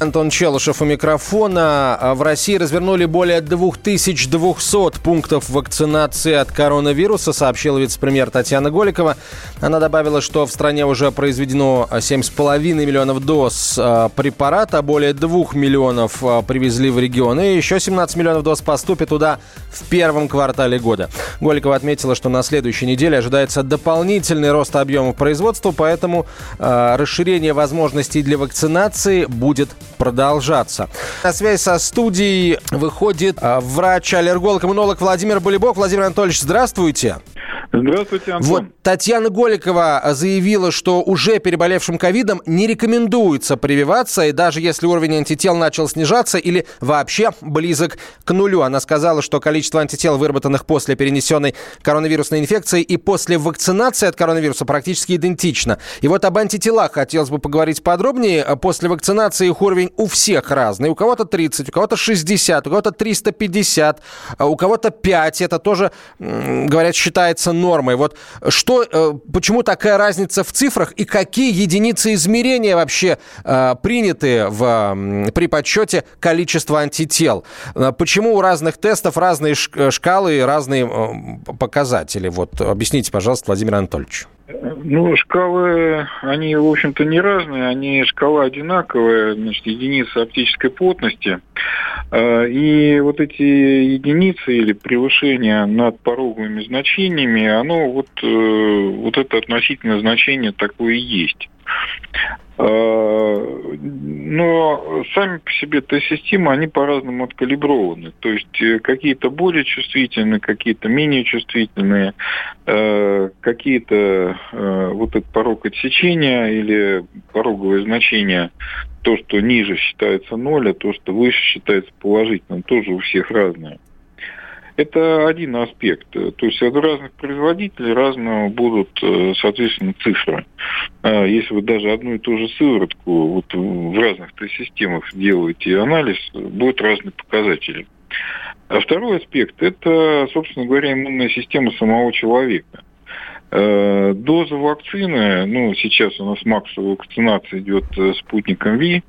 Антон Челышев у микрофона. А В России развернули более 2200 пунктов вакцинации от коронавируса, сообщила вице-премьер Татьяна Голикова. Она добавила, что в стране уже произведено 7,5 миллионов доз а, препарата, более 2 миллионов а, привезли в регионы, и еще 17 миллионов доз поступит туда в первом квартале года. Голикова отметила, что на следующей неделе ожидается дополнительный рост объемов производства, поэтому расширение возможностей для вакцинации будет продолжаться. На связь со студией выходит э, врач-аллерголог-иммунолог Владимир Болебок. Владимир Анатольевич, здравствуйте. Здравствуйте, Антон. Вот Татьяна Голикова заявила, что уже переболевшим ковидом не рекомендуется прививаться, и даже если уровень антител начал снижаться или вообще близок к нулю. Она сказала, что количество антител, выработанных после перенесенной коронавирусной инфекции и после вакцинации от коронавируса, практически идентично. И вот об антителах хотелось бы поговорить подробнее. После вакцинации их уровень у всех разный. У кого-то 30, у кого-то 60, у кого-то 350, а у кого-то 5. Это тоже, говорят, считается нормой. Вот что, э, почему такая разница в цифрах и какие единицы измерения вообще э, приняты в, при подсчете количества антител? Э, Почему у разных тестов разные шкалы и разные показатели? Вот объясните, пожалуйста, Владимир Анатольевич. Ну, шкалы, они, в общем-то, не разные, они шкала одинаковая, значит, единица оптической плотности. Э, И вот эти единицы или превышение над пороговыми значениями, оно вот, э, вот это относительное значение такое и есть. Э, Но сами по себе тест-системы, они по-разному откалиброваны. То есть э, какие-то более чувствительные, какие-то менее чувствительные, какие-то э, вот этот порог отсечения или пороговое значение, то, что ниже считается ноль, а то, что выше считается положительным, тоже у всех разное. Это один аспект. То есть от разных производителей разного будут, э, соответственно, цифры. Если вы даже одну и ту же сыворотку вот в разных тест-системах делаете анализ, будут разные показатели. А второй аспект – это, собственно говоря, иммунная система самого человека. Э, Доза вакцины, ну, сейчас у нас массовая вакцинация идет э, спутником Ви,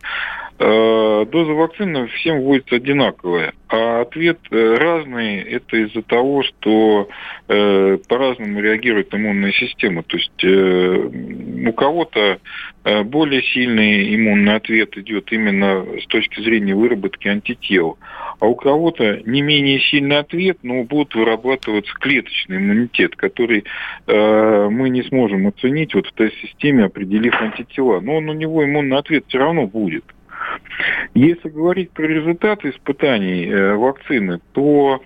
доза вакцины всем вводится одинаковая, а ответ э, разный. Это из-за того, что э, по-разному реагирует иммунная система. То есть э, у кого-то э, более сильный иммунный ответ идет именно с точки зрения выработки антител, а у кого-то не менее сильный ответ, но будет вырабатываться клеточный иммунитет, который э, мы не сможем оценить вот в тест-системе, определив антитела. Но он, у него иммунный ответ все равно будет. Если говорить про результаты испытаний э, вакцины, то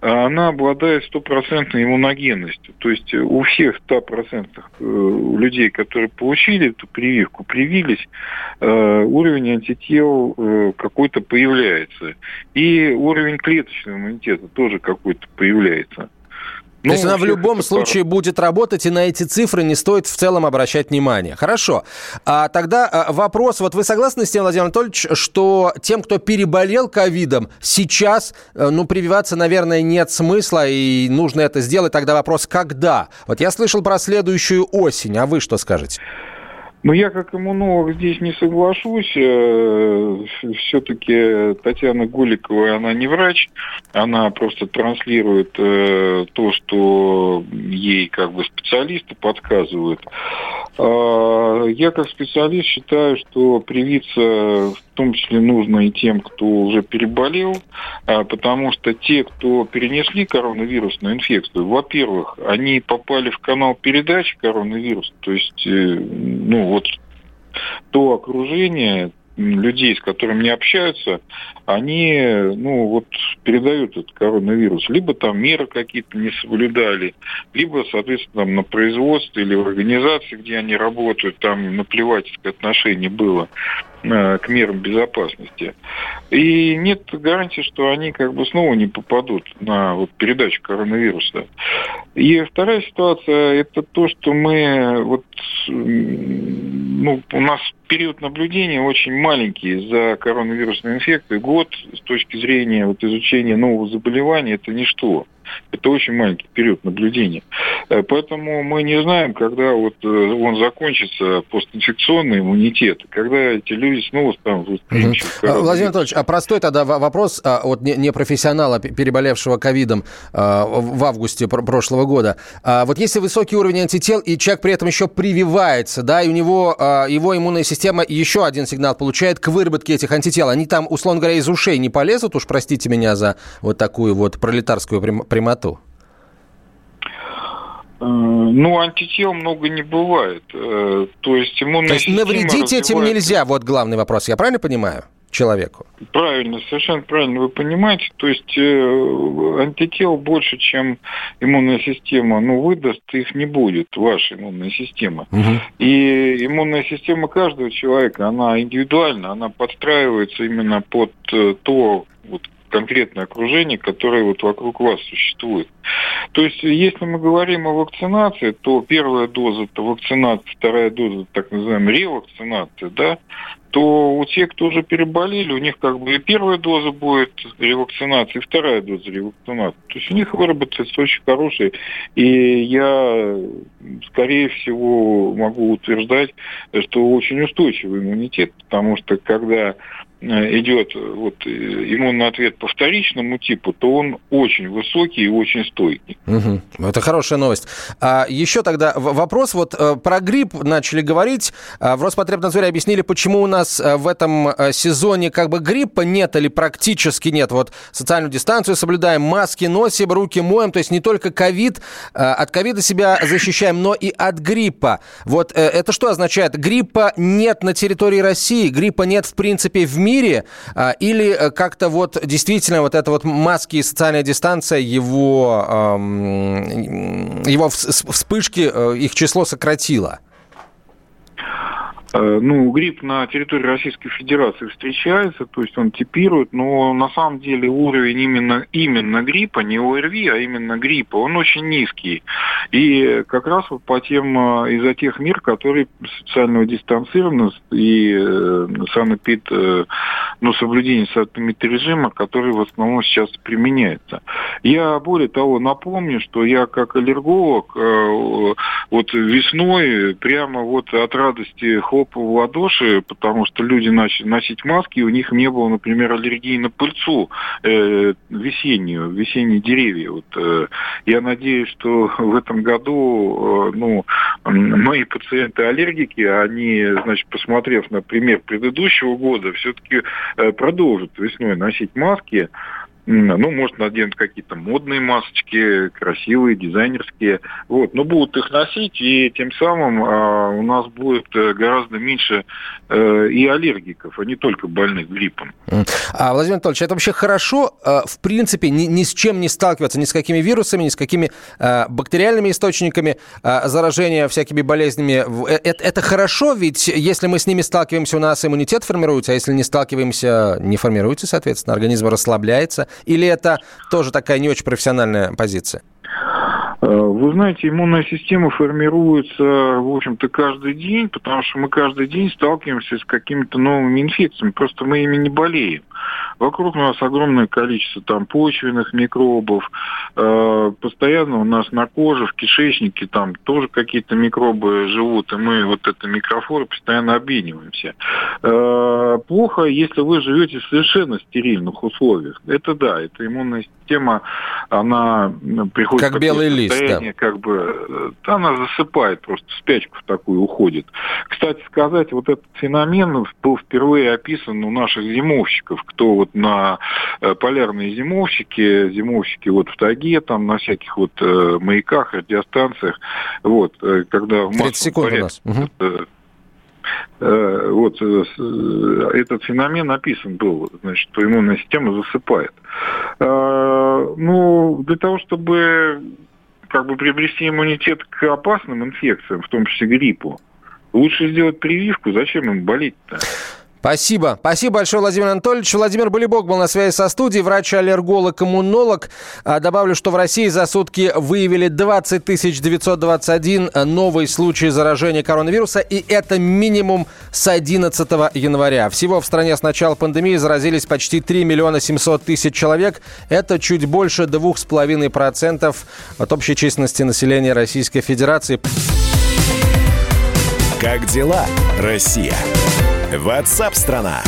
э, она обладает стопроцентной иммуногенностью. То есть у всех 100% э, людей, которые получили эту прививку, привились, э, уровень антител э, какой-то появляется. И уровень клеточного иммунитета тоже какой-то появляется. То есть Ну, она в любом случае будет работать, и на эти цифры не стоит в целом обращать внимание. Хорошо. А тогда а, вопрос. Вот вы согласны с тем, Владимир Анатольевич, что тем, кто переболел ковидом, сейчас, э, ну, прививаться, наверное, нет смысла, и нужно это сделать. Тогда вопрос, когда? Вот я слышал про следующую осень, а вы что скажете? Ну, я как иммунолог здесь не соглашусь. Все-таки Татьяна Голикова, она не врач, она просто транслирует э, то, что ей как бы специалисты подсказывают. А, Я как специалист считаю, что привиться в том числе нужно и тем, кто уже переболел, а, потому что те, кто перенесли коронавирусную инфекцию, во-первых, они попали в канал передачи коронавируса, то есть, э, ну вот, то окружение, людей, с которыми не общаются, они, ну, вот передают этот коронавирус. Либо там меры какие-то не соблюдали, либо, соответственно, там, на производстве или в организации, где они работают, там наплевательское отношение было э, к мерам безопасности. И нет гарантии, что они как бы снова не попадут на вот передачу коронавируса. И вторая ситуация – это то, что мы вот ну, у нас период наблюдения очень маленький за коронавирусной инфекцией. Год с точки зрения вот, изучения нового заболевания – это ничто. Это очень маленький период наблюдения. Э, поэтому мы не знаем, когда вот э, он закончится, постинфекционный иммунитет, когда эти люди снова станут восприимчивы. Угу. Владимир Анатольевич, а простой тогда вопрос а, от непрофессионала, переболевшего ковидом а, в августе прошлого года. А, вот если высокий уровень антител, и человек при этом еще прививается, да, и у него его иммунная система еще один сигнал получает к выработке этих антител, они там, условно говоря, из ушей не полезут, уж простите меня за вот такую вот пролетарскую прямоту? Э, ну, антител много не бывает. Э, то есть иммунная То есть навредить этим нельзя, вот главный вопрос. Я правильно понимаю? человеку. Правильно, совершенно правильно вы понимаете. То есть э, антител больше, чем иммунная система, ну, выдаст, их не будет, ваша иммунная система. Угу. И иммунная система каждого человека, она индивидуальна, она подстраивается именно под э, то, конкретное окружение, которое вот вокруг вас существует. То есть, если мы говорим о вакцинации, то первая доза – это вакцинация, вторая доза – так называемая ревакцинация, да, то у тех, кто уже переболели, у них как бы и первая доза будет ревакцинации, и вторая доза ревакцинации. То есть у них выработается очень хороший, и я, скорее всего, могу утверждать, что очень устойчивый иммунитет, потому что когда идет э, вот э, иммунный ответ по вторичному типу, то он очень высокий и очень стойкий. Угу. Это хорошая новость. А еще тогда вопрос вот про грипп начали говорить. А, в Роспотребнадзоре объяснили, почему у нас в этом сезоне как бы гриппа нет или практически нет. Вот социальную дистанцию соблюдаем, маски носим, руки моем, то есть не только ковид, от ковида себя защищаем, но и от гриппа. Вот это что означает? Гриппа нет на территории России, гриппа нет в принципе в мире мире, а, или э, как-то вот действительно вот эта вот маски и социальная дистанция, его, его вспышки, э, их число сократило? Э, ну, грипп на территории Российской Федерации встречается, то есть он типирует, но на самом деле уровень именно, именно гриппа, не ОРВИ, а именно гриппа, он очень низкий. И как раз вот по тем, э, из-за тех мер, которые социального дистанцированности и э, санэпид, ну, соблюдение режима, который в основном сейчас применяется. Я более того напомню, что я как аллерголог вот весной прямо вот от радости хлопал в ладоши, потому что люди начали носить маски, и у них не было, например, аллергии на пыльцу э, весеннюю, весенние деревья. Вот, э, я надеюсь, что в этом году э, ну, мои пациенты-аллергики, они, значит, посмотрев на пример предыдущего года, все-таки э, продолжат весной носить маски, ну, может, наденут какие-то модные масочки, красивые, дизайнерские. Вот. Но будут их носить, и тем самым а, у нас будет э, гораздо меньше а, и аллергиков, а не только больных гриппом. А, Владимир Анатольевич, это вообще хорошо, а, в принципе, ни, ни с чем не сталкиваться, ни с какими вирусами, ни с какими а, бактериальными источниками а, заражения всякими болезнями. Это, это хорошо, ведь если мы с ними сталкиваемся, у нас иммунитет формируется, а если не сталкиваемся, не формируется, соответственно, организм расслабляется. Или это тоже такая не очень профессиональная позиция? Э, вы знаете, иммунная система формируется, в общем-то, каждый день, потому что мы каждый день сталкиваемся с какими-то новыми инфекциями, просто мы ими не болеем. Вокруг у нас огромное количество там почвенных микробов, э, постоянно у нас на коже, в кишечнике там тоже какие-то микробы живут, и мы вот это микрофоры постоянно обмениваемся. Э, плохо, если вы живете в совершенно стерильных условиях. Это да, это иммунная система, она приходит... Как белый лист состояние, да. как бы, э, она засыпает, просто в спячку в такую уходит. Кстати сказать, вот этот феномен был впервые описан у наших зимовщиков, кто вот на э, полярные зимовщики, зимовщики вот в тайге, там на всяких вот э, маяках, радиостанциях, вот, когда в 30 секунд порядке, у нас. Угу э, вот этот феномен описан был, значит, что иммунная система засыпает. Ну, для того, чтобы как бы приобрести иммунитет к опасным инфекциям, в том числе гриппу, лучше сделать прививку. Зачем им болеть-то? Спасибо. Спасибо большое, Владимир Анатольевич. Владимир Болебок был на связи со студией, врач-аллерголог, иммунолог. А, добавлю, что в России за сутки выявили 20 921 новый случай заражения коронавируса, и это минимум с 11 января. Всего в стране с начала пандемии заразились почти 3 миллиона 700 тысяч человек. Это чуть больше 2,5% от общей численности населения Российской Федерации. Как дела, Россия? WhatsApp страна.